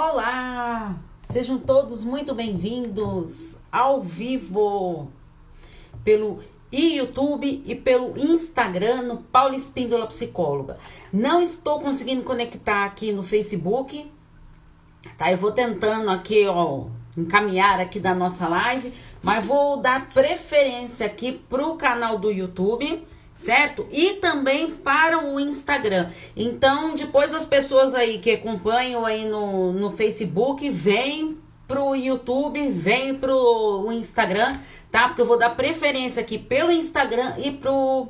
Olá! Sejam todos muito bem-vindos ao vivo pelo YouTube e pelo Instagram no Paula Espíndola Psicóloga. Não estou conseguindo conectar aqui no Facebook, tá? Eu vou tentando aqui, ó, encaminhar aqui da nossa live, mas vou dar preferência aqui pro canal do YouTube certo? E também para o Instagram. Então, depois as pessoas aí que acompanham aí no, no Facebook, vem pro YouTube, vem pro Instagram, tá? Porque eu vou dar preferência aqui pelo Instagram e pro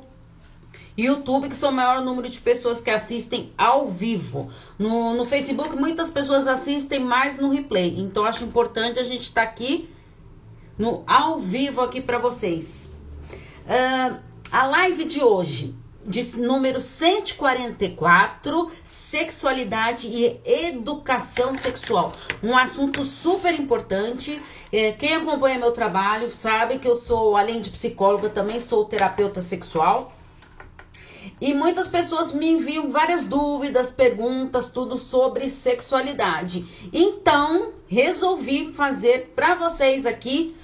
YouTube, que são o maior número de pessoas que assistem ao vivo. No, no Facebook, muitas pessoas assistem mais no replay. Então, acho importante a gente estar tá aqui no ao vivo aqui para vocês. Uh, a live de hoje, de número 144, sexualidade e educação sexual. Um assunto super importante. É, quem acompanha meu trabalho sabe que eu sou, além de psicóloga, também sou terapeuta sexual. E muitas pessoas me enviam várias dúvidas, perguntas, tudo sobre sexualidade. Então, resolvi fazer para vocês aqui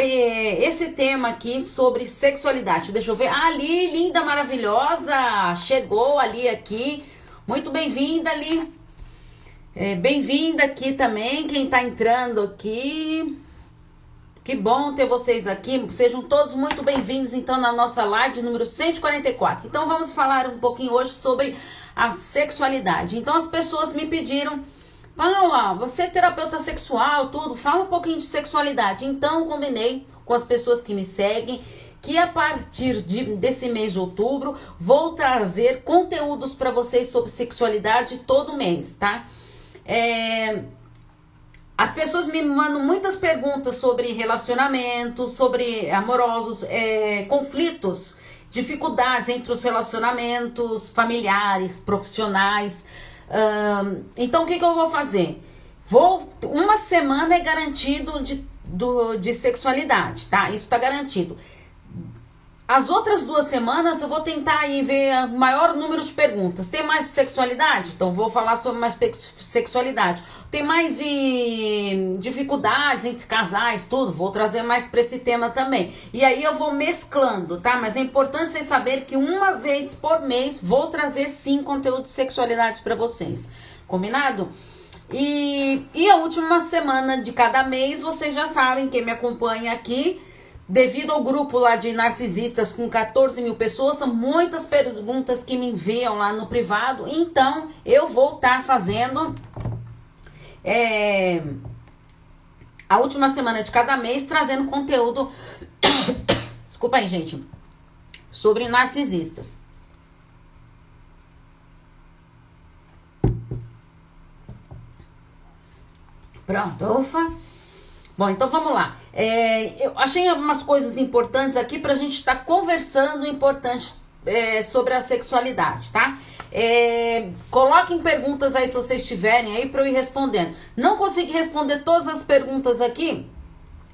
esse tema aqui sobre sexualidade. Deixa eu ver. Ah, ali, linda, maravilhosa. Chegou ali aqui. Muito bem-vinda ali. É, bem-vinda aqui também. Quem tá entrando aqui. Que bom ter vocês aqui. Sejam todos muito bem-vindos, então, na nossa live número 144. Então, vamos falar um pouquinho hoje sobre a sexualidade. Então, as pessoas me pediram Paula, você é terapeuta sexual, tudo, fala um pouquinho de sexualidade. Então, combinei com as pessoas que me seguem que a partir de, desse mês de outubro vou trazer conteúdos para vocês sobre sexualidade todo mês, tá? É, as pessoas me mandam muitas perguntas sobre relacionamentos, sobre amorosos, é, conflitos, dificuldades entre os relacionamentos familiares, profissionais então, o que, que eu vou fazer? Vou, uma semana é garantido de, do, de sexualidade, tá? Isso tá garantido. As outras duas semanas eu vou tentar aí ver o maior número de perguntas. Tem mais sexualidade? Então vou falar sobre mais sexualidade. Tem mais de dificuldades entre casais, tudo. Vou trazer mais para esse tema também. E aí eu vou mesclando, tá? Mas é importante vocês saberem que uma vez por mês vou trazer sim conteúdo de sexualidade para vocês. Combinado? E, e a última semana de cada mês, vocês já sabem, quem me acompanha aqui Devido ao grupo lá de narcisistas com 14 mil pessoas, são muitas perguntas que me enviam lá no privado. Então, eu vou estar tá fazendo é, a última semana de cada mês, trazendo conteúdo. Desculpa aí, gente. Sobre narcisistas. Pronto, ufa. Bom, então vamos lá. É, eu achei algumas coisas importantes aqui para a gente estar tá conversando importante é, sobre a sexualidade, tá? É, coloquem perguntas aí se vocês tiverem aí para eu ir respondendo. Não consegui responder todas as perguntas aqui.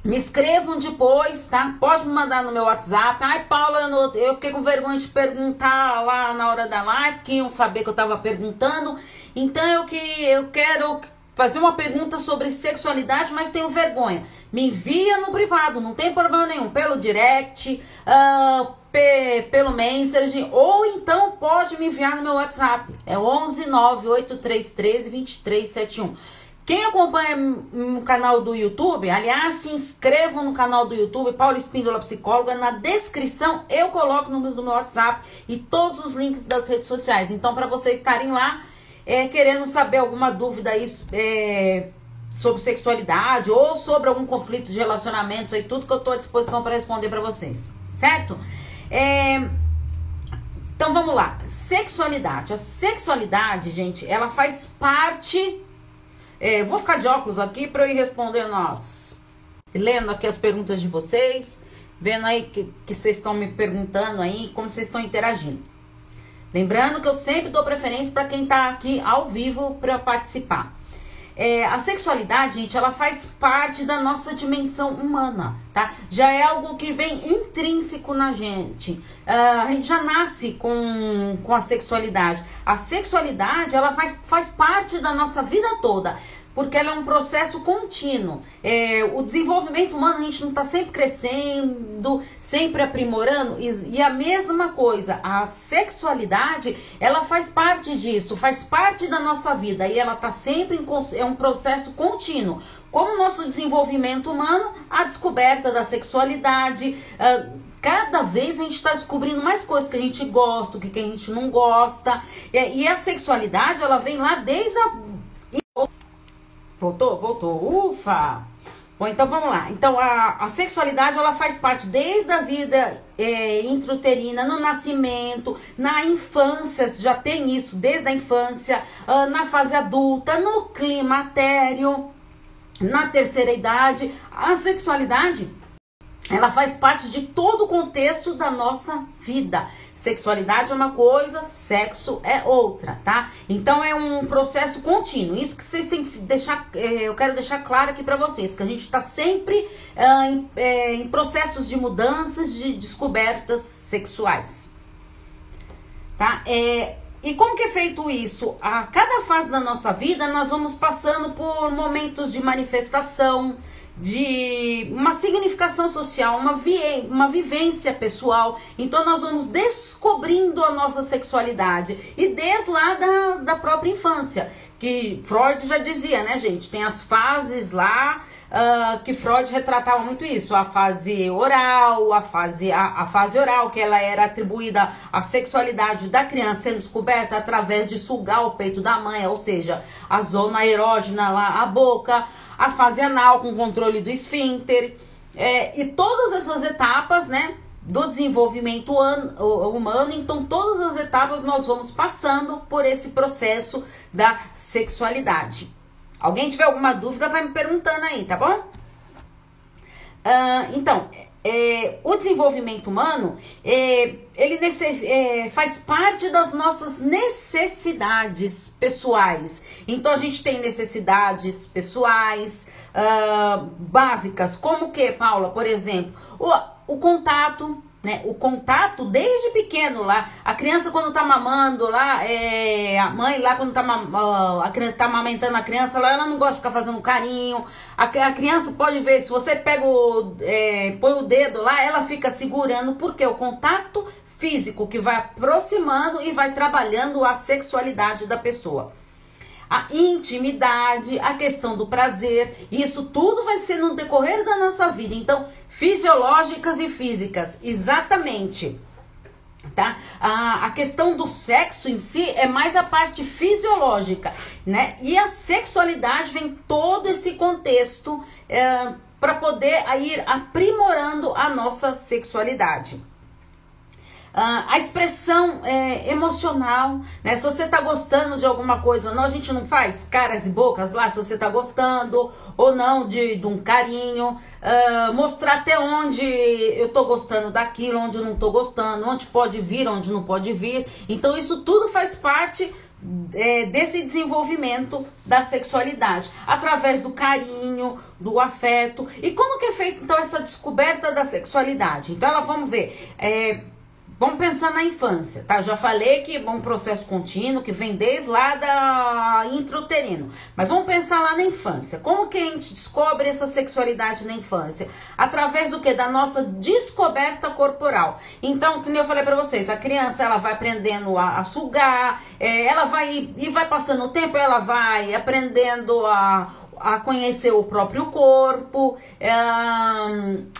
Me escrevam depois, tá? Pode me mandar no meu WhatsApp. Ai, Paula, eu fiquei com vergonha de perguntar lá na hora da live, que iam saber que eu tava perguntando. Então eu que eu quero fazer uma pergunta sobre sexualidade, mas tenho vergonha. Me envia no privado, não tem problema nenhum. Pelo direct, uh, pe pelo Messenger, ou então pode me enviar no meu WhatsApp. É 11 98313 2371. Quem acompanha no canal do YouTube, aliás, se inscrevam no canal do YouTube, Paula Espíndola Psicóloga. Na descrição eu coloco o número do meu WhatsApp e todos os links das redes sociais. Então, para vocês estarem lá é, querendo saber alguma dúvida aí é, sobre sexualidade ou sobre algum conflito de relacionamentos aí, tudo que eu estou à disposição para responder para vocês, certo? É, então vamos lá, sexualidade. A sexualidade, gente, ela faz parte. É, vou ficar de óculos aqui para eu ir respondendo, nós, lendo aqui as perguntas de vocês, vendo aí que vocês estão me perguntando aí, como vocês estão interagindo. Lembrando que eu sempre dou preferência para quem está aqui ao vivo para participar. É, a sexualidade, gente, ela faz parte da nossa dimensão humana, tá? Já é algo que vem intrínseco na gente. Uh, a gente já nasce com, com a sexualidade. A sexualidade, ela faz, faz parte da nossa vida toda. Porque ela é um processo contínuo. É, o desenvolvimento humano, a gente não está sempre crescendo, sempre aprimorando, e, e, a mesma coisa, a sexualidade, ela faz parte disso, faz parte da nossa vida, e ela está sempre em é um processo contínuo. Como o nosso desenvolvimento humano, a descoberta da sexualidade. Uh, cada vez a gente está descobrindo mais coisas que a gente gosta, o que, que a gente não gosta. E, a sexualidade, ela vem lá desde a Voltou? Voltou. Ufa! Bom, então vamos lá. Então a, a sexualidade ela faz parte desde a vida é, intrauterina, no nascimento, na infância, já tem isso desde a infância, uh, na fase adulta, no climatério, na terceira idade. A sexualidade ela faz parte de todo o contexto da nossa vida. Sexualidade é uma coisa, sexo é outra, tá? Então é um processo contínuo. Isso que vocês têm que deixar, é, eu quero deixar claro aqui para vocês, que a gente está sempre é, em, é, em processos de mudanças, de descobertas sexuais, tá? É, e como que é feito isso? A cada fase da nossa vida, nós vamos passando por momentos de manifestação, de uma significação social, uma, vi uma vivência pessoal. Então nós vamos descobrindo a nossa sexualidade e desde lá da, da própria infância, que Freud já dizia, né, gente? Tem as fases lá uh, que Freud retratava muito isso, a fase oral, a fase, a, a fase oral, que ela era atribuída à sexualidade da criança sendo descoberta através de sugar o peito da mãe, ou seja, a zona erógena lá, a boca, a fase anal com controle do esfíncter, é, e todas essas etapas, né? do desenvolvimento humano, então todas as etapas nós vamos passando por esse processo da sexualidade. Alguém tiver alguma dúvida, vai me perguntando aí, tá bom? Uh, então, é, o desenvolvimento humano, é, ele é, faz parte das nossas necessidades pessoais. Então, a gente tem necessidades pessoais uh, básicas, como que, Paula, por exemplo, o, o contato né? O contato desde pequeno lá, a criança quando tá mamando lá, é, a mãe lá quando tá, a criança tá amamentando a criança lá, ela não gosta de ficar fazendo carinho. A, a criança pode ver, se você pega o, é, põe o dedo lá, ela fica segurando, porque o contato físico que vai aproximando e vai trabalhando a sexualidade da pessoa a intimidade, a questão do prazer. Isso tudo vai ser no decorrer da nossa vida. Então, fisiológicas e físicas, exatamente. Tá? A, a questão do sexo em si é mais a parte fisiológica, né? E a sexualidade vem todo esse contexto é, para poder ir aprimorando a nossa sexualidade. Uh, a expressão é, emocional, né? Se você tá gostando de alguma coisa ou não, a gente não faz caras e bocas lá, se você tá gostando ou não de, de um carinho, uh, mostrar até onde eu tô gostando daquilo, onde eu não tô gostando, onde pode vir, onde não pode vir. Então, isso tudo faz parte é, desse desenvolvimento da sexualidade, através do carinho, do afeto. E como que é feita então essa descoberta da sexualidade? Então, ela vamos ver. É, Vamos pensar na infância, tá? Já falei que é um processo contínuo que vem desde lá da intrauterino. Mas vamos pensar lá na infância. Como que a gente descobre essa sexualidade na infância? Através do que? Da nossa descoberta corporal. Então, como eu falei para vocês, a criança ela vai aprendendo a, a sugar, é, ela vai e vai passando o tempo, ela vai aprendendo a a conhecer o próprio corpo. É,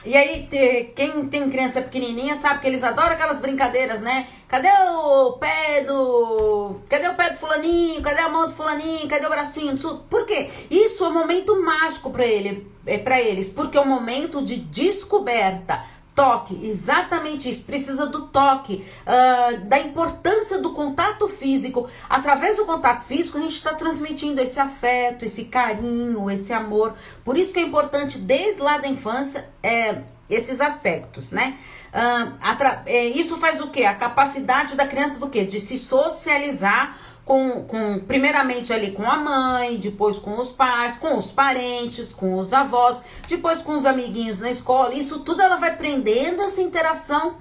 e aí, te, quem tem criança pequenininha sabe que eles adoram aquelas brincadeiras, né? Cadê o pé do. Cadê o pé do fulaninho? Cadê a mão do fulaninho? Cadê o bracinho? Por quê? Isso é um momento mágico para ele, é eles, porque é um momento de descoberta toque, exatamente isso. Precisa do toque, uh, da importância do contato físico. Através do contato físico, a gente está transmitindo esse afeto, esse carinho, esse amor. Por isso que é importante, desde lá da infância, é, esses aspectos, né? Uh, é, isso faz o quê? A capacidade da criança do quê? De se socializar com, com primeiramente ali com a mãe, depois com os pais, com os parentes, com os avós, depois com os amiguinhos na escola. Isso tudo ela vai prendendo essa interação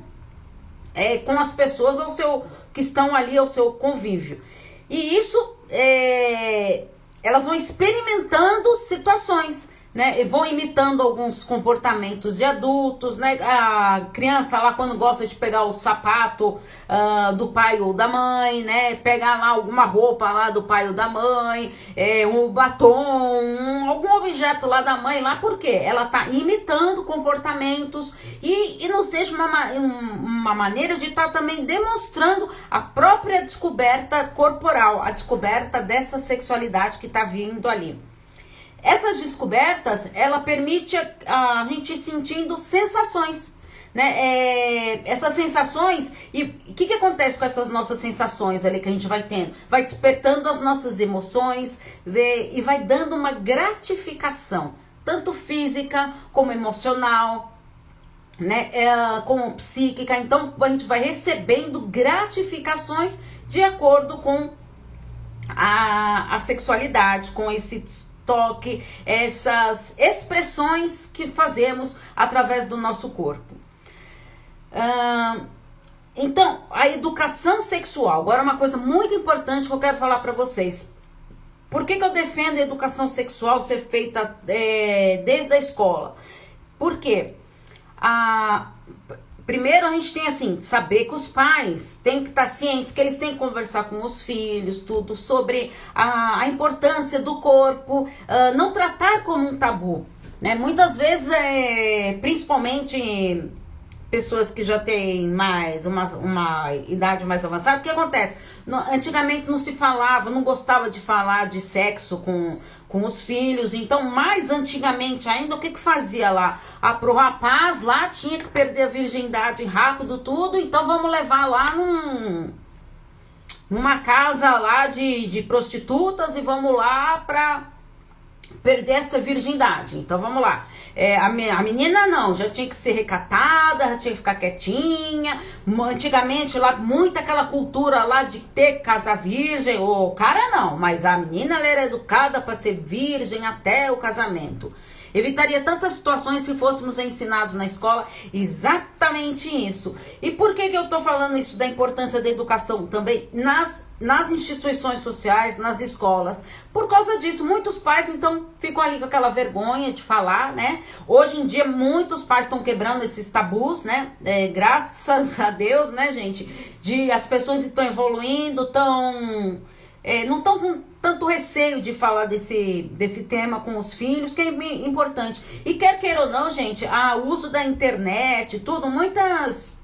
é, com as pessoas ao seu que estão ali ao seu convívio. E isso é, elas vão experimentando situações né, vão imitando alguns comportamentos de adultos, né? A criança lá quando gosta de pegar o sapato uh, do pai ou da mãe, né? Pegar lá alguma roupa lá do pai ou da mãe, é, um batom, um, algum objeto lá da mãe lá, por quê? Ela tá imitando comportamentos e, e não seja uma, uma maneira de estar tá também demonstrando a própria descoberta corporal, a descoberta dessa sexualidade que tá vindo ali. Essas descobertas, ela permite a, a gente sentindo sensações, né? É, essas sensações, e o que, que acontece com essas nossas sensações ali que a gente vai tendo? Vai despertando as nossas emoções vê, e vai dando uma gratificação, tanto física como emocional, né? É, como psíquica. Então a gente vai recebendo gratificações de acordo com a, a sexualidade, com esse toque, essas expressões que fazemos através do nosso corpo. Ah, então, a educação sexual, agora uma coisa muito importante que eu quero falar para vocês. Por que, que eu defendo a educação sexual ser feita é, desde a escola? Porque a, Primeiro a gente tem assim, saber que os pais têm que estar cientes que eles têm que conversar com os filhos, tudo sobre a, a importância do corpo, uh, não tratar como um tabu. Né? Muitas vezes, é, principalmente pessoas que já têm mais uma, uma idade mais avançada, o que acontece? Antigamente não se falava, não gostava de falar de sexo com, com os filhos, então mais antigamente ainda o que que fazia lá? Ah, pro rapaz lá tinha que perder a virgindade rápido tudo, então vamos levar lá num numa casa lá de, de prostitutas e vamos lá pra perder essa virgindade. Então vamos lá. É, a, a menina não, já tinha que ser recatada, já tinha que ficar quietinha. Antigamente lá, muita aquela cultura lá de ter casa virgem. O cara não, mas a menina ela era educada para ser virgem até o casamento. Evitaria tantas situações se fôssemos ensinados na escola exatamente isso. E por que, que eu estou falando isso da importância da educação também nas, nas instituições sociais, nas escolas? Por causa disso, muitos pais então ficam ali com aquela vergonha de falar, né? Hoje em dia, muitos pais estão quebrando esses tabus, né? É, graças a Deus, né, gente? De as pessoas estão evoluindo, estão é, não estão com tanto receio de falar desse, desse tema com os filhos, que é importante. E quer queira ou não, gente, o uso da internet, tudo, muitas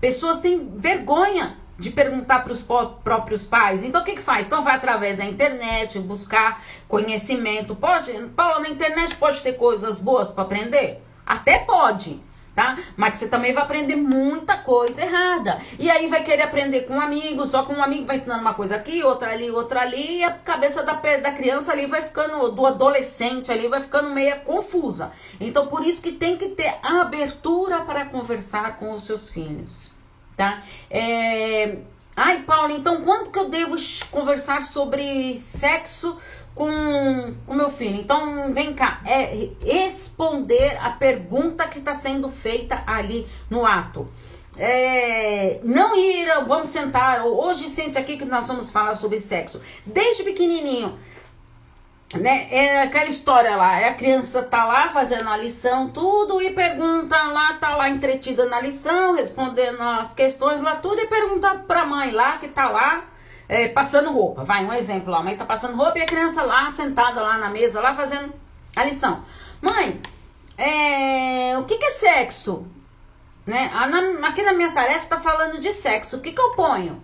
pessoas têm vergonha de perguntar para os próprios pais. Então o que, que faz? Então vai através da internet, buscar conhecimento. Pode, Paulo, na internet pode ter coisas boas para aprender? Até pode tá? Mas você também vai aprender muita coisa errada. E aí vai querer aprender com um amigo, só que um amigo vai ensinando uma coisa aqui, outra ali, outra ali, e a cabeça da, da criança ali vai ficando, do adolescente ali, vai ficando meio confusa. Então, por isso que tem que ter abertura para conversar com os seus filhos, tá? É... Ai, Paulo, então quando que eu devo conversar sobre sexo com, com meu filho. Então, vem cá, é responder a pergunta que está sendo feita ali no ato. É, não ir, vamos sentar, hoje sente aqui que nós vamos falar sobre sexo. Desde pequenininho, né? É aquela história lá, é a criança tá lá fazendo a lição, tudo, e pergunta lá, tá lá entretida na lição, respondendo as questões lá, tudo, e pergunta pra mãe lá, que tá lá, é, passando roupa. Vai, um exemplo lá. A mãe tá passando roupa e a criança lá, sentada lá na mesa, lá fazendo a lição. Mãe, é, o que, que é sexo? Né? Aqui na minha tarefa tá falando de sexo. O que, que eu ponho?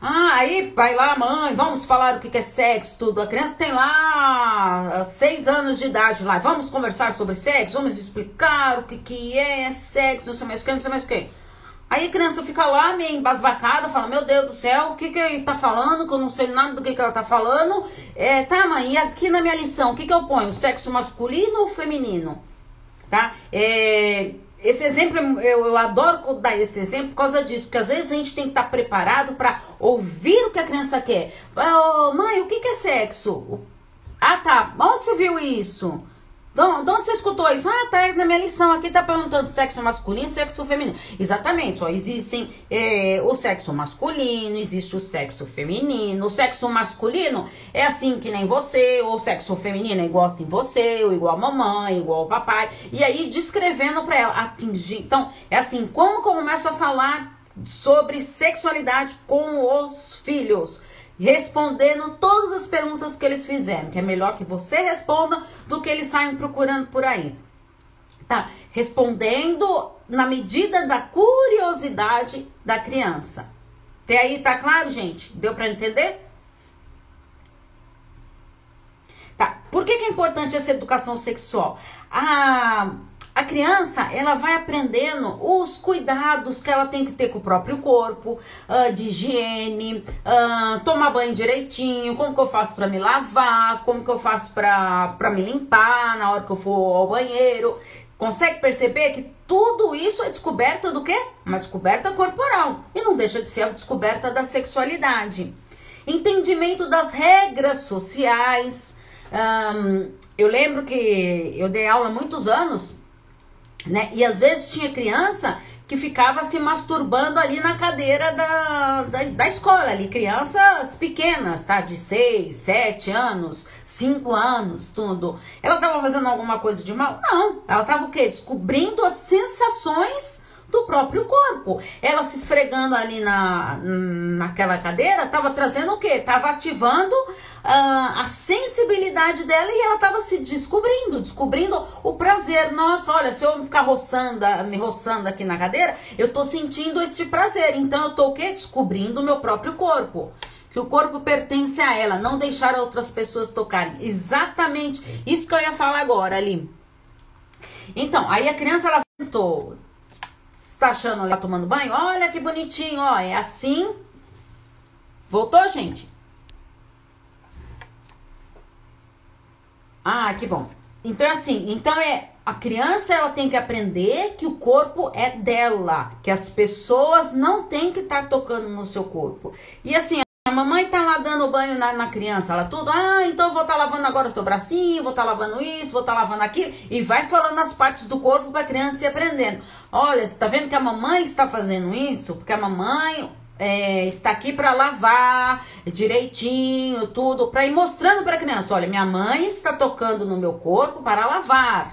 Ah, aí vai lá, mãe, vamos falar o que, que é sexo, tudo. A criança tem lá seis anos de idade lá. Vamos conversar sobre sexo, vamos explicar o que, que é sexo, não sei mais o que, não sei mais o que. Aí a criança fica lá meio embasbacada, fala, meu Deus do céu, o que que ele tá falando, que eu não sei nada do que que ela tá falando. É, tá, mãe, e aqui na minha lição, o que que eu ponho? Sexo masculino ou feminino? Tá? É, esse exemplo, eu, eu adoro dar esse exemplo por causa disso, porque às vezes a gente tem que estar tá preparado para ouvir o que a criança quer. Oh, mãe, o que que é sexo? Ah, tá, onde você viu isso? De onde você escutou isso? Ah, tá na minha lição aqui, tá perguntando sexo masculino e sexo feminino. Exatamente, ó, existem é, o sexo masculino, existe o sexo feminino. O sexo masculino é assim que nem você, o sexo feminino é igual assim você, ou igual a mamãe, igual ao papai. E aí descrevendo pra ela, atingir. Então, é assim, como começo a falar sobre sexualidade com os filhos? Respondendo todas as perguntas que eles fizeram, que é melhor que você responda do que eles saem procurando por aí. Tá? Respondendo na medida da curiosidade da criança. Até aí tá claro, gente? Deu para entender? Tá. Por que, que é importante essa educação sexual? A a criança, ela vai aprendendo os cuidados que ela tem que ter com o próprio corpo, uh, de higiene, uh, tomar banho direitinho, como que eu faço para me lavar, como que eu faço para me limpar na hora que eu for ao banheiro. Consegue perceber que tudo isso é descoberta do quê? Uma descoberta corporal e não deixa de ser a descoberta da sexualidade. Entendimento das regras sociais. Um, eu lembro que eu dei aula há muitos anos né? E às vezes tinha criança que ficava se masturbando ali na cadeira da, da, da, escola, ali, crianças pequenas, tá? De 6, 7 anos, 5 anos, tudo. Ela tava fazendo alguma coisa de mal? Não. Ela tava o quê? Descobrindo as sensações do próprio corpo. Ela se esfregando ali na, naquela cadeira, tava trazendo o quê? Tava ativando uh, a sensibilidade dela e ela estava se descobrindo, descobrindo o prazer. Nossa, olha, se eu ficar roçando, me roçando aqui na cadeira, eu tô sentindo esse prazer. Então eu tô o quê? Descobrindo o meu próprio corpo que o corpo pertence a ela, não deixar outras pessoas tocarem. Exatamente isso que eu ia falar agora ali. Então, aí a criança ela Está achando ela tomando banho? Olha que bonitinho, ó, é assim. Voltou, gente? Ah, que bom. Então, assim, então é. A criança ela tem que aprender que o corpo é dela, que as pessoas não têm que estar tá tocando no seu corpo. E assim, a mamãe tá lá dando banho na, na criança, ela tudo, ah, então vou estar tá lavando agora o seu bracinho, vou estar tá lavando isso, vou estar tá lavando aquilo, e vai falando as partes do corpo para a criança ir aprendendo. Olha, você tá vendo que a mamãe está fazendo isso? Porque a mamãe é, está aqui para lavar direitinho, tudo, para ir mostrando para a criança: olha, minha mãe está tocando no meu corpo para lavar,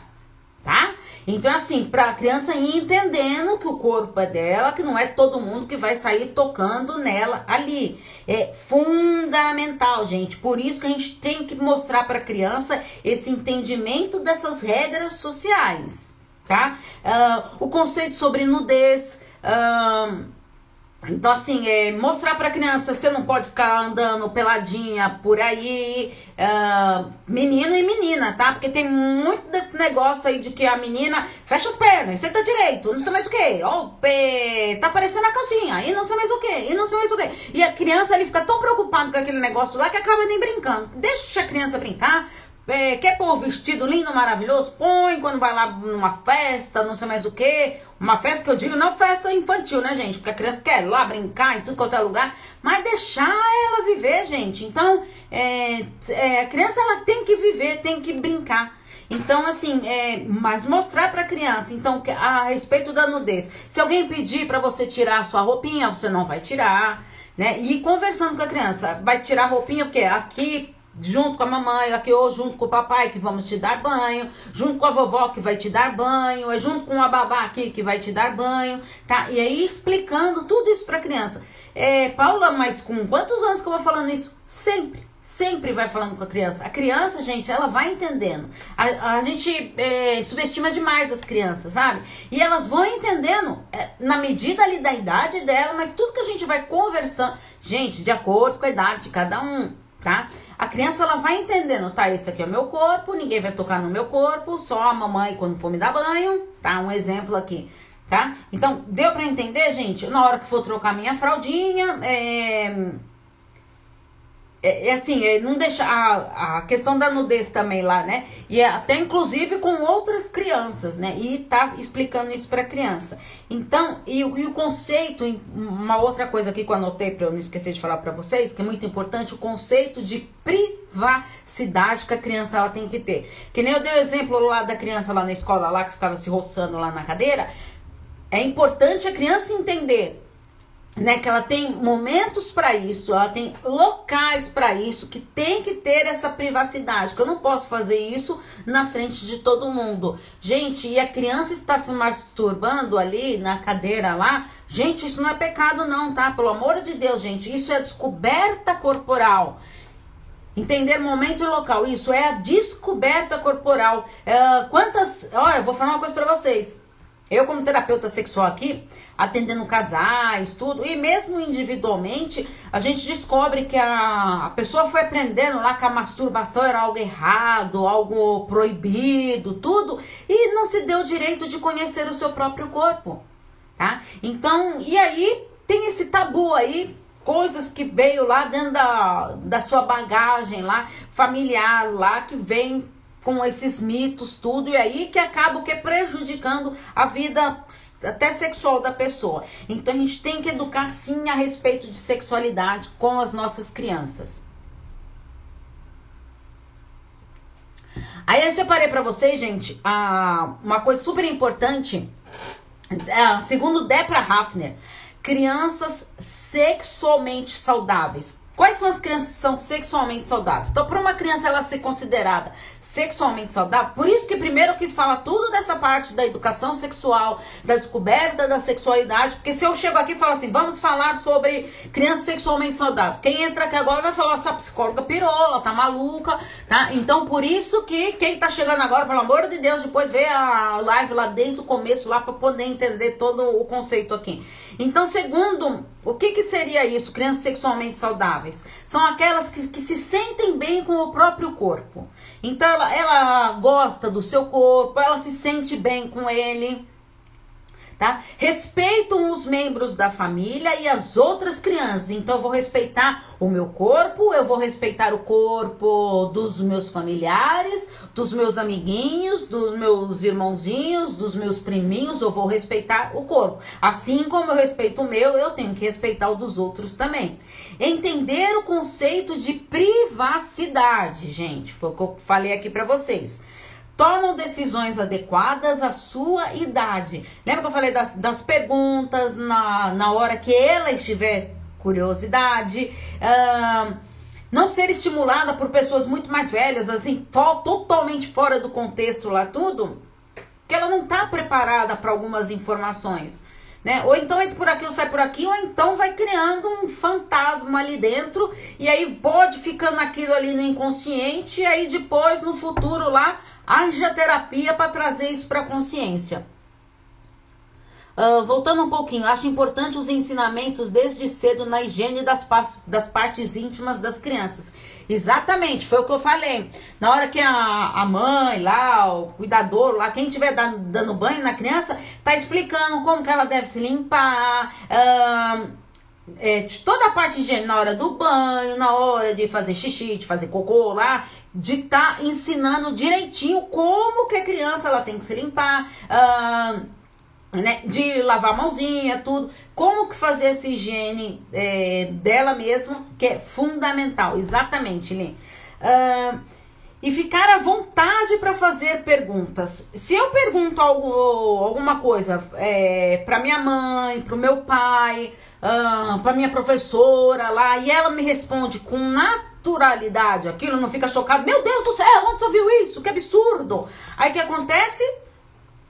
tá? Então, assim, para a criança ir entendendo que o corpo é dela, que não é todo mundo que vai sair tocando nela ali. É fundamental, gente. Por isso que a gente tem que mostrar para a criança esse entendimento dessas regras sociais, tá? Uh, o conceito sobre nudez. Uh, então, assim, é, mostrar pra criança, você não pode ficar andando peladinha por aí, uh, menino e menina, tá? Porque tem muito desse negócio aí de que a menina fecha as pernas, senta direito, não sei mais o que, ó, o pé, tá aparecendo a calcinha, e não sei mais o que, e não sei mais o que. E a criança, ele fica tão preocupado com aquele negócio lá que acaba nem brincando. Deixa a criança brincar, é, quer pôr um vestido lindo, maravilhoso? Põe quando vai lá numa festa, não sei mais o que. Uma festa que eu digo, não festa infantil, né, gente? Porque a criança quer ir lá brincar em tudo quanto é lugar. Mas deixar ela viver, gente. Então, é, é, a criança ela tem que viver, tem que brincar. Então, assim, é, mas mostrar pra criança, então, a respeito da nudez. Se alguém pedir para você tirar a sua roupinha, você não vai tirar, né? E conversando com a criança, vai tirar a roupinha, porque aqui junto com a mamãe, aqui ou junto com o papai que vamos te dar banho, junto com a vovó que vai te dar banho, é junto com a babá aqui que vai te dar banho, tá? E aí explicando tudo isso para criança. É, Paula, mas com quantos anos que eu vou falando isso? Sempre. Sempre vai falando com a criança. A criança, gente, ela vai entendendo. A, a gente é, subestima demais as crianças, sabe? E elas vão entendendo é, na medida ali da idade dela, mas tudo que a gente vai conversando, gente, de acordo com a idade de cada um tá? A criança ela vai entendendo, tá? Esse aqui é o meu corpo, ninguém vai tocar no meu corpo, só a mamãe quando for me dar banho, tá? Um exemplo aqui, tá? Então, deu para entender, gente? Na hora que for trocar minha fraldinha, é... é, é, assim, é, não deixa a, a questão da nudez também lá, né? E é até inclusive com outras crianças, né? E tá explicando isso para criança. Então, e, e, o conceito, uma outra coisa aqui que eu anotei para eu não esquecer de falar para vocês, que é muito importante, o conceito de privacidade que a criança ela tem que ter. Que nem eu dei o exemplo lá da criança lá na escola lá que ficava se roçando lá na cadeira. É importante a criança entender né, que ela tem momentos para isso, ela tem locais para isso, que tem que ter essa privacidade, que eu não posso fazer isso na frente de todo mundo. Gente, e a criança está se masturbando ali na cadeira lá, gente, isso não é pecado não, tá? Pelo amor de Deus, gente, isso é descoberta corporal. Entender momento e local, isso é a descoberta corporal. É, quantas, olha, eu vou falar uma coisa para vocês. Eu, como terapeuta sexual aqui, atendendo casais, tudo, e mesmo individualmente, a gente descobre que a, a pessoa foi aprendendo lá que a masturbação era algo errado, algo proibido, tudo, e não se deu o direito de conhecer o seu próprio corpo, tá? Então, e aí tem esse tabu aí coisas que veio lá dentro da, da sua bagagem lá, familiar lá, que vem com esses mitos, tudo, e aí que acaba o que prejudicando a vida até sexual da pessoa. Então a gente tem que educar sim a respeito de sexualidade com as nossas crianças. Aí eu separei para vocês, gente, uma coisa super importante, segundo Debra Hafner, crianças sexualmente saudáveis. Quais são as crianças que são sexualmente saudáveis? Então, para uma criança ela ser considerada sexualmente saudável, por isso que primeiro eu quis falar tudo dessa parte da educação sexual, da descoberta da sexualidade, porque se eu chego aqui e falo assim, vamos falar sobre crianças sexualmente saudáveis, quem entra aqui agora vai falar, essa psicóloga pirola, tá maluca, tá? Então, por isso que quem tá chegando agora, pelo amor de Deus, depois vê a live lá desde o começo lá para poder entender todo o conceito aqui. Então, segundo o que, que seria isso, crianças sexualmente saudáveis? São aquelas que, que se sentem bem com o próprio corpo. Então ela, ela gosta do seu corpo, ela se sente bem com ele tá? Respeitam os membros da família e as outras crianças. Então eu vou respeitar o meu corpo, eu vou respeitar o corpo dos meus familiares, dos meus amiguinhos, dos meus irmãozinhos, dos meus priminhos, eu vou respeitar o corpo. Assim como eu respeito o meu, eu tenho que respeitar o dos outros também. Entender o conceito de privacidade, gente, foi o que eu falei aqui para vocês tomam decisões adequadas à sua idade. Lembra que eu falei das, das perguntas na, na hora que ela estiver curiosidade? Não ser estimulada por pessoas muito mais velhas, assim, totalmente fora do contexto lá, tudo, que ela não está preparada para algumas informações. Né? Ou então entra por aqui ou sai por aqui, ou então vai criando um fantasma ali dentro, e aí pode ficando aquilo ali no inconsciente, e aí depois, no futuro lá, haja terapia para trazer isso para a consciência. Uh, voltando um pouquinho, acho importante os ensinamentos desde cedo na higiene das, das partes íntimas das crianças. Exatamente, foi o que eu falei. Na hora que a, a mãe lá, o cuidador lá, quem estiver dando, dando banho na criança, tá explicando como que ela deve se limpar. Uh, é, de toda a parte de higiene na hora do banho, na hora de fazer xixi, de fazer cocô lá, de estar tá ensinando direitinho como que a criança ela tem que se limpar, né, de lavar a mãozinha, tudo, como que fazer essa higiene é, dela mesma, que é fundamental, exatamente, Lê. E ficar à vontade para fazer perguntas. Se eu pergunto algo, alguma coisa é, para minha mãe, para o meu pai, uh, para minha professora lá, e ela me responde com naturalidade, aquilo não fica chocado, meu Deus do céu, onde você viu isso? Que absurdo! Aí o que acontece?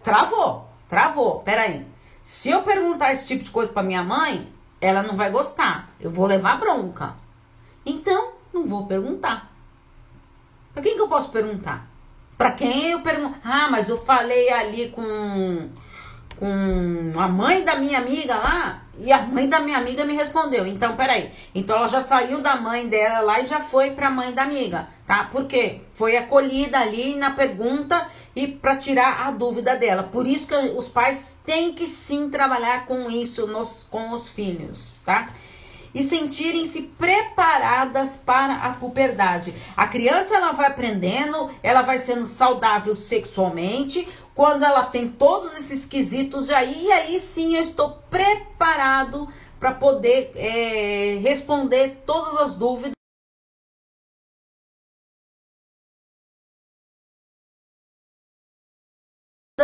Travou, travou, peraí. Se eu perguntar esse tipo de coisa para minha mãe, ela não vai gostar, eu vou levar bronca. Então, não vou perguntar. Para quem que eu posso perguntar? Para quem eu pergunto? Ah, mas eu falei ali com, com a mãe da minha amiga lá e a mãe da minha amiga me respondeu. Então, peraí. Então ela já saiu da mãe dela lá e já foi para a mãe da amiga, tá? Por quê? Foi acolhida ali na pergunta e para tirar a dúvida dela. Por isso que os pais têm que sim trabalhar com isso nos, com os filhos, tá? e sentirem-se preparadas para a puberdade. A criança ela vai aprendendo, ela vai sendo saudável sexualmente, quando ela tem todos esses quesitos aí, aí sim eu estou preparado para poder é, responder todas as dúvidas.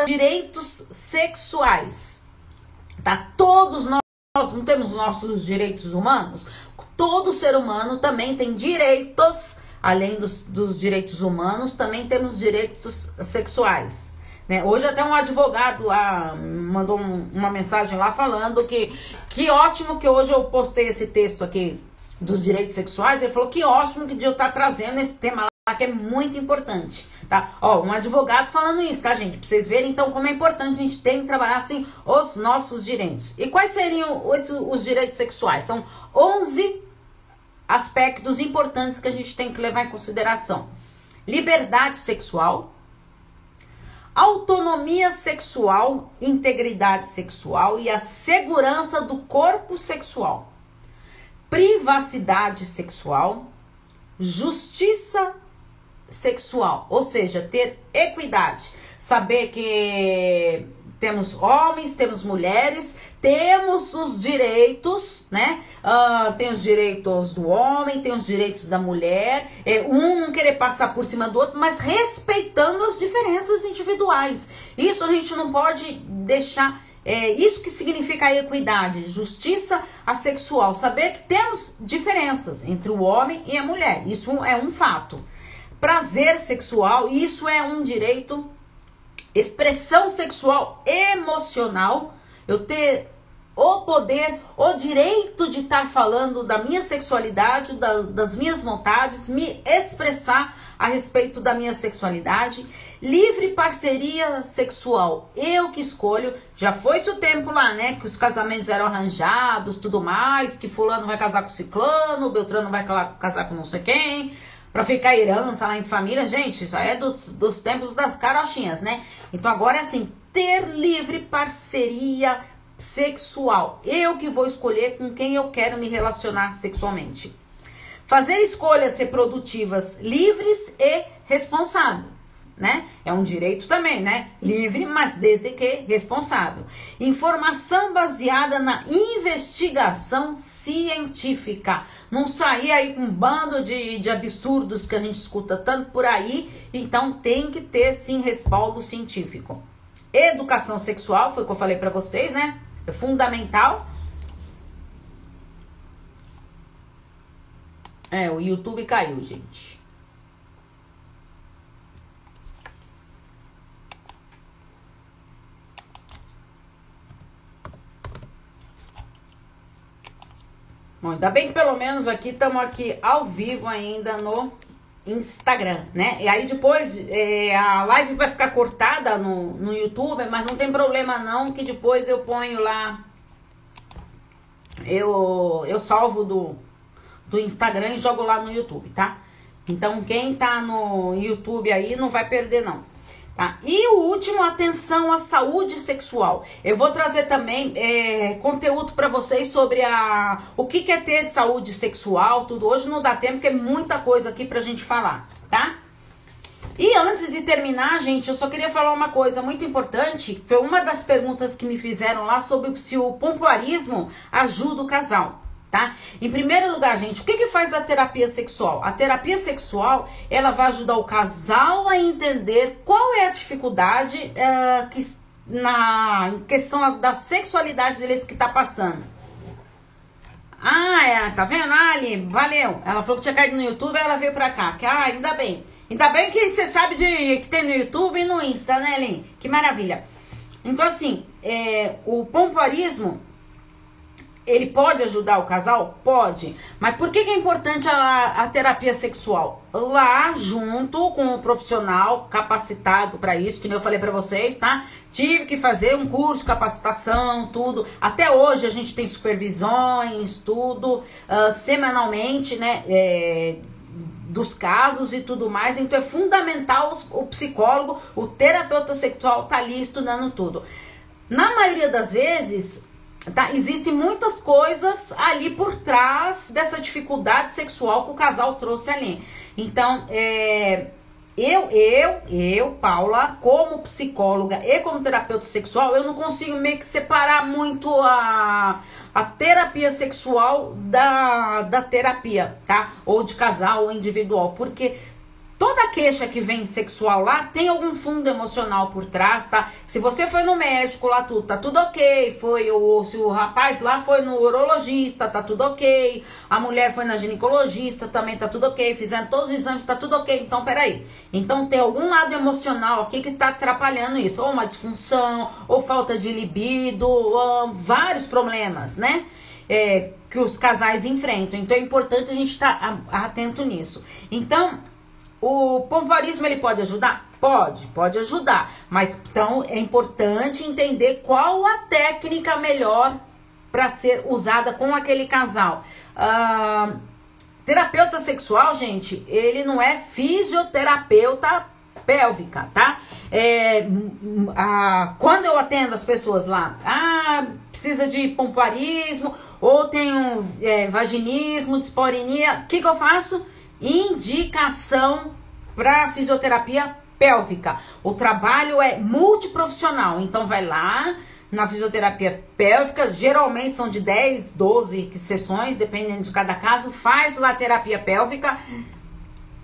Direitos sexuais. Tá? Todos nós, nós não temos nossos direitos humanos? Todo ser humano também tem direitos, além dos, dos direitos humanos, também temos direitos sexuais. Né? Hoje até um advogado lá mandou um, uma mensagem lá falando que que ótimo que hoje eu postei esse texto aqui dos direitos sexuais. Ele falou que ótimo que eu tá trazendo esse tema lá que é muito importante, tá? Ó, um advogado falando isso, tá, gente? Pra vocês verem então como é importante a gente tem que trabalhar assim os nossos direitos. E quais seriam os, os direitos sexuais? São 11 aspectos importantes que a gente tem que levar em consideração. Liberdade sexual, autonomia sexual, integridade sexual e a segurança do corpo sexual, privacidade sexual, justiça sexual, ou seja, ter equidade, saber que temos homens, temos mulheres, temos os direitos, né? Uh, tem os direitos do homem, tem os direitos da mulher. É, um não querer passar por cima do outro, mas respeitando as diferenças individuais. Isso a gente não pode deixar. É isso que significa a equidade, justiça assexual. Saber que temos diferenças entre o homem e a mulher. Isso é um fato. Prazer sexual, isso é um direito expressão sexual emocional, eu ter o poder, o direito de estar falando da minha sexualidade, da, das minhas vontades, me expressar a respeito da minha sexualidade. Livre parceria sexual, eu que escolho. Já foi-se o tempo lá, né? Que os casamentos eram arranjados, tudo mais, que fulano vai casar com ciclano, Beltrano vai casar com não sei quem para ficar herança lá em família, gente, isso é dos, dos tempos das carochinhas, né? Então agora é assim, ter livre parceria sexual. Eu que vou escolher com quem eu quero me relacionar sexualmente. Fazer escolhas reprodutivas livres e responsáveis né? É um direito também, né? Livre, mas desde que responsável. Informação baseada na investigação científica. Não sair aí com um bando de, de absurdos que a gente escuta tanto por aí. Então tem que ter sim respaldo científico. Educação sexual, foi o que eu falei para vocês, né? É fundamental. É, o YouTube caiu, gente. Bom, ainda bem que pelo menos aqui estamos aqui ao vivo ainda no Instagram, né? E aí depois é, a live vai ficar cortada no, no YouTube, mas não tem problema não, que depois eu ponho lá, eu, eu salvo do, do Instagram e jogo lá no YouTube, tá? Então quem tá no YouTube aí não vai perder não. Tá? E o último, atenção à saúde sexual. Eu vou trazer também é, conteúdo para vocês sobre a, o que, que é ter saúde sexual, tudo. Hoje não dá tempo, porque é muita coisa aqui pra gente falar, tá? E antes de terminar, gente, eu só queria falar uma coisa muito importante. Foi uma das perguntas que me fizeram lá sobre se o pompoarismo ajuda o casal tá? Em primeiro lugar, gente, o que que faz a terapia sexual? A terapia sexual, ela vai ajudar o casal a entender qual é a dificuldade uh, que na questão da sexualidade deles que tá passando. Ah, é, tá vendo? Ah, ali, valeu. Ela falou que tinha caído no YouTube, ela veio pra cá. Que, ah, ainda bem. Ainda bem que você sabe de que tem no YouTube e no Insta, né, Lin? Que maravilha. Então, assim, é, o pompoarismo ele pode ajudar o casal? Pode. Mas por que, que é importante a, a terapia sexual? Lá, junto com o profissional capacitado para isso, que eu falei para vocês, tá? Tive que fazer um curso capacitação, tudo. Até hoje a gente tem supervisões, tudo, uh, semanalmente, né? É, dos casos e tudo mais. Então é fundamental o, o psicólogo, o terapeuta sexual tá ali estudando tudo. Na maioria das vezes, tá? Existem muitas coisas ali por trás dessa dificuldade sexual que o casal trouxe ali. Então, é, eu, eu, eu, Paula, como psicóloga e como terapeuta sexual, eu não consigo meio que separar muito a, a terapia sexual da, da terapia, tá? Ou de casal ou individual, porque Toda queixa que vem sexual lá tem algum fundo emocional por trás, tá? Se você foi no médico lá, tudo tá tudo ok. Foi o se o rapaz lá foi no urologista, tá tudo ok. A mulher foi na ginecologista, também tá tudo ok. Fizeram todos os exames, tá tudo ok. Então, peraí. Então tem algum lado emocional aqui que tá atrapalhando isso. Ou uma disfunção, ou falta de libido, ou, vários problemas, né? É, que os casais enfrentam. Então é importante a gente estar tá atento nisso. Então, o pompoarismo ele pode ajudar? Pode, pode ajudar. Mas então é importante entender qual a técnica melhor para ser usada com aquele casal. Ah, terapeuta sexual, gente, ele não é fisioterapeuta pélvica, tá? É, a, quando eu atendo as pessoas lá, ah, precisa de pompoarismo, ou tem um é, vaginismo, disporinia, o que, que eu faço? Indicação para fisioterapia pélvica. O trabalho é multiprofissional, então vai lá na fisioterapia pélvica, geralmente são de 10, 12 sessões, dependendo de cada caso, faz lá terapia pélvica.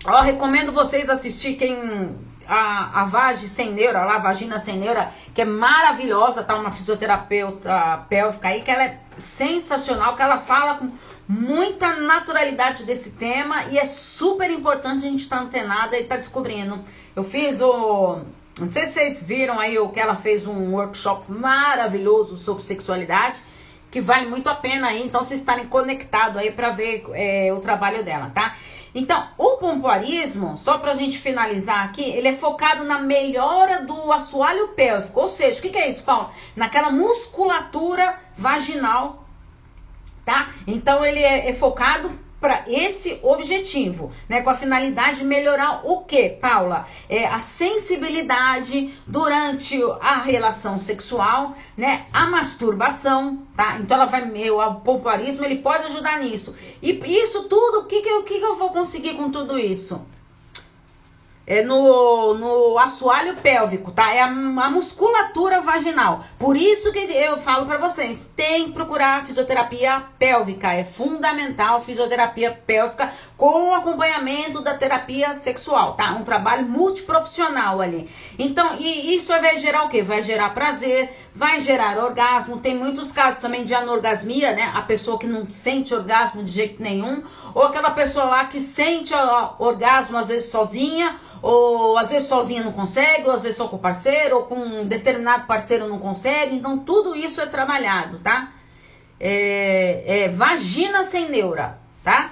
Ó, recomendo vocês assistir quem a, a Sem Neura, lá, Vagina Sem Neura, que é maravilhosa, tá? Uma fisioterapeuta pélvica aí, que ela é sensacional, que ela fala com muita naturalidade desse tema e é super importante a gente estar tá antenada e estar tá descobrindo. Eu fiz o. Não sei se vocês viram aí o que ela fez um workshop maravilhoso sobre sexualidade, que vale muito a pena aí, então vocês estarem conectados aí para ver é, o trabalho dela, tá? Então, o pompoarismo, só pra gente finalizar aqui, ele é focado na melhora do assoalho pélvico. Ou seja, o que, que é isso, Paulo? Naquela musculatura vaginal, tá? Então, ele é, é focado para esse objetivo, né? Com a finalidade de melhorar o que, Paula? É a sensibilidade durante a relação sexual, né? A masturbação, tá? Então ela vai, o pompoarismo ele pode ajudar nisso. E isso tudo, o que que, o que que eu vou conseguir com tudo isso? É no, no assoalho pélvico, tá? É a, a, musculatura vaginal. Por isso que eu falo para vocês, tem que procurar fisioterapia pélvica. É fundamental fisioterapia pélvica com acompanhamento da terapia sexual, tá? Um trabalho multiprofissional ali. Então, e isso vai gerar o quê? Vai gerar prazer, vai gerar orgasmo. Tem muitos casos também de anorgasmia, né? A pessoa que não sente orgasmo de jeito nenhum, ou aquela pessoa lá que sente orgasmo às vezes sozinha ou às vezes sozinha não consegue, ou às vezes só com o parceiro, ou com um determinado parceiro não consegue. Então, tudo isso é trabalhado, tá? É, é vagina sem neura, tá?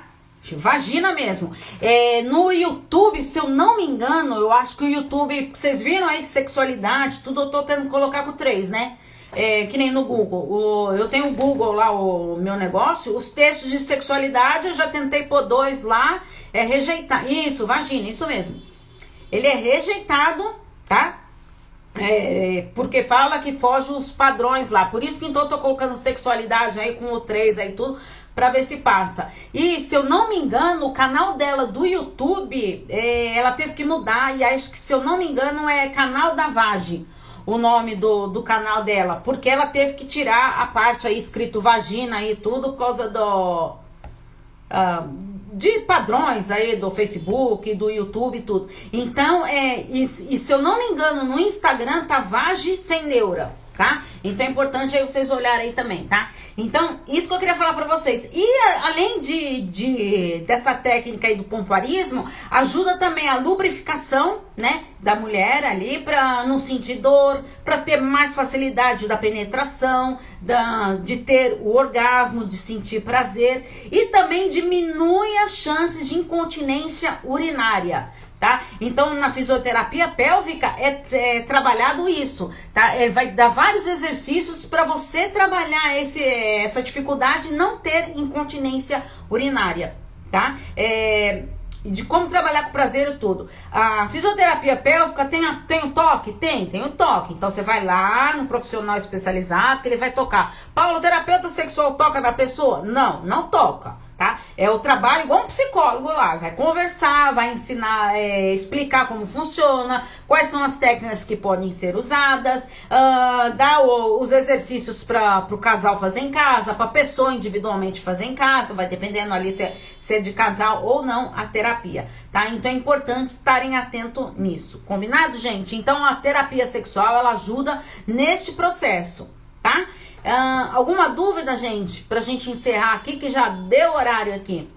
Vagina mesmo. É, no YouTube, se eu não me engano, eu acho que o YouTube, vocês viram aí sexualidade, tudo eu tô tendo que colocar com três, né? É, que nem no Google. O, eu tenho o Google lá, o meu negócio, os textos de sexualidade, eu já tentei pôr dois lá, é rejeitar. Isso, vagina, isso mesmo ele é rejeitado, tá? É, porque fala que foge os padrões lá. Por isso que então eu tô colocando sexualidade aí com o 3 aí tudo para ver se passa. E se eu não me engano, o canal dela do YouTube, é, ela teve que mudar e acho que se eu não me engano é canal da Vage o nome do, do canal dela, porque ela teve que tirar a parte aí escrito vagina e tudo por causa do uh, de padrões aí do Facebook, do YouTube e tudo. Então, é, e, e, se eu não me engano, no Instagram tá Vage Sem Neura, tá? Então é importante aí vocês olharem aí também, tá? Então, isso que eu queria falar para vocês. E além de, de dessa técnica aí do pompoarismo, ajuda também a lubrificação, né, da mulher ali para não sentir dor, para ter mais facilidade da penetração, da, de ter o orgasmo, de sentir prazer e também diminui as chances de incontinência urinária tá? Então, na fisioterapia pélvica é, é trabalhado isso, tá? É, vai dar vários exercícios para você trabalhar esse, essa dificuldade de não ter incontinência urinária, tá? É, de como trabalhar com prazer e tudo. A fisioterapia pélvica tem, a, tem um toque? Tem, tem o toque. Então você vai lá no profissional especializado que ele vai tocar. Paulo, o terapeuta sexual toca na pessoa? Não, não toca tá? É o trabalho igual um psicólogo lá, vai conversar, vai ensinar, é, explicar como funciona, quais são as técnicas que podem ser usadas, uh, dar o, os exercícios para o casal fazer em casa, para a pessoa individualmente fazer em casa, vai dependendo ali se é, se é de casal ou não a terapia, tá? Então é importante estarem atento nisso, combinado, gente? Então a terapia sexual ela ajuda neste processo, tá? Ah, alguma dúvida, gente? Pra gente encerrar aqui, que já deu horário aqui.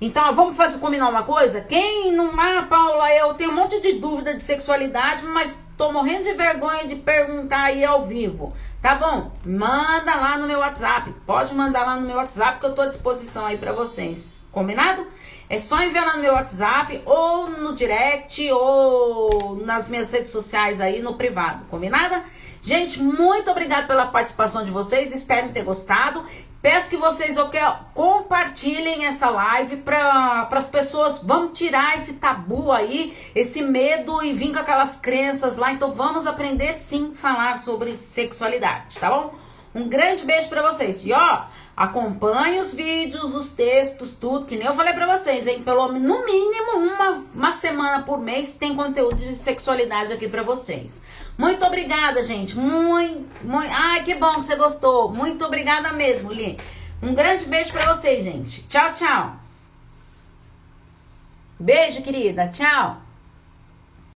Então, vamos fazer combinar uma coisa? Quem não. Ah, Paula, eu tenho um monte de dúvida de sexualidade, mas tô morrendo de vergonha de perguntar aí ao vivo. Tá bom? Manda lá no meu WhatsApp. Pode mandar lá no meu WhatsApp que eu tô à disposição aí para vocês. Combinado? É só enviar lá no meu WhatsApp ou no direct ou nas minhas redes sociais aí no privado. Combinado? Gente, muito obrigada pela participação de vocês. Espero ter gostado. Peço que vocês okay, compartilhem essa live para as pessoas. Vamos tirar esse tabu aí, esse medo e vir com aquelas crenças lá. Então vamos aprender sim falar sobre sexualidade, tá bom? Um grande beijo para vocês. E ó, acompanhe os vídeos, os textos, tudo, que nem eu falei para vocês, hein? Pelo no mínimo uma, uma semana por mês tem conteúdo de sexualidade aqui para vocês. Muito obrigada, gente. Muito, muito. Ai, que bom que você gostou. Muito obrigada mesmo, Li. Um grande beijo para vocês, gente. Tchau, tchau. Beijo, querida. Tchau.